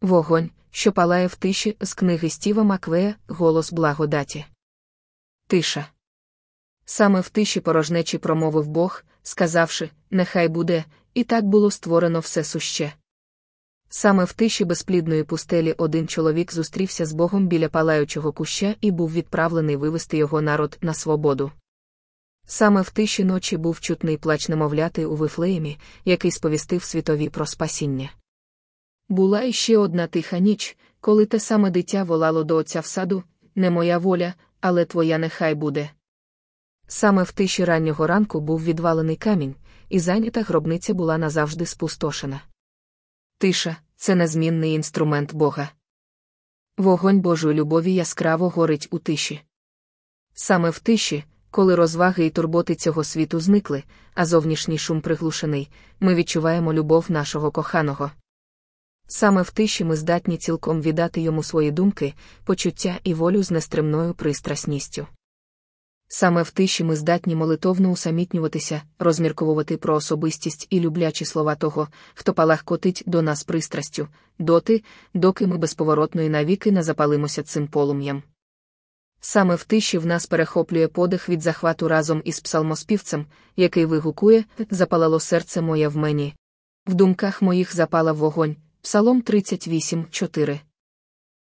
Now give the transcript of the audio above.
Вогонь, що палає в тиші з книги Стіва Маквея Голос благодаті. Тиша. Саме в тиші порожнечі промовив Бог, сказавши, нехай буде, і так було створено все суще. Саме в тиші безплідної пустелі один чоловік зустрівся з Богом біля палаючого куща і був відправлений вивести його народ на свободу. Саме в тиші ночі був чутний плач немовляти у Вифлеємі, який сповістив світові про спасіння. Була іще одна тиха ніч, коли те саме дитя волало до отця в саду не моя воля, але твоя нехай буде. Саме в тиші раннього ранку був відвалений камінь, і зайнята гробниця була назавжди спустошена. Тиша це незмінний інструмент Бога. Вогонь Божої любові яскраво горить у тиші. Саме в тиші, коли розваги і турботи цього світу зникли, а зовнішній шум приглушений, ми відчуваємо любов нашого коханого. Саме в тиші ми здатні цілком віддати йому свої думки, почуття і волю з нестримною пристрасністю. Саме в тиші ми здатні молитовно усамітнюватися, розмірковувати про особистість і люблячі слова того, хто палахкотить до нас пристрастю, доти, доки ми безповоротно і навіки не запалимося цим полум'ям. Саме в тиші в нас перехоплює подих від захвату разом із псалмоспівцем, який вигукує Запалало серце моє в мені. В думках моїх запала вогонь, Псалом 38, 4.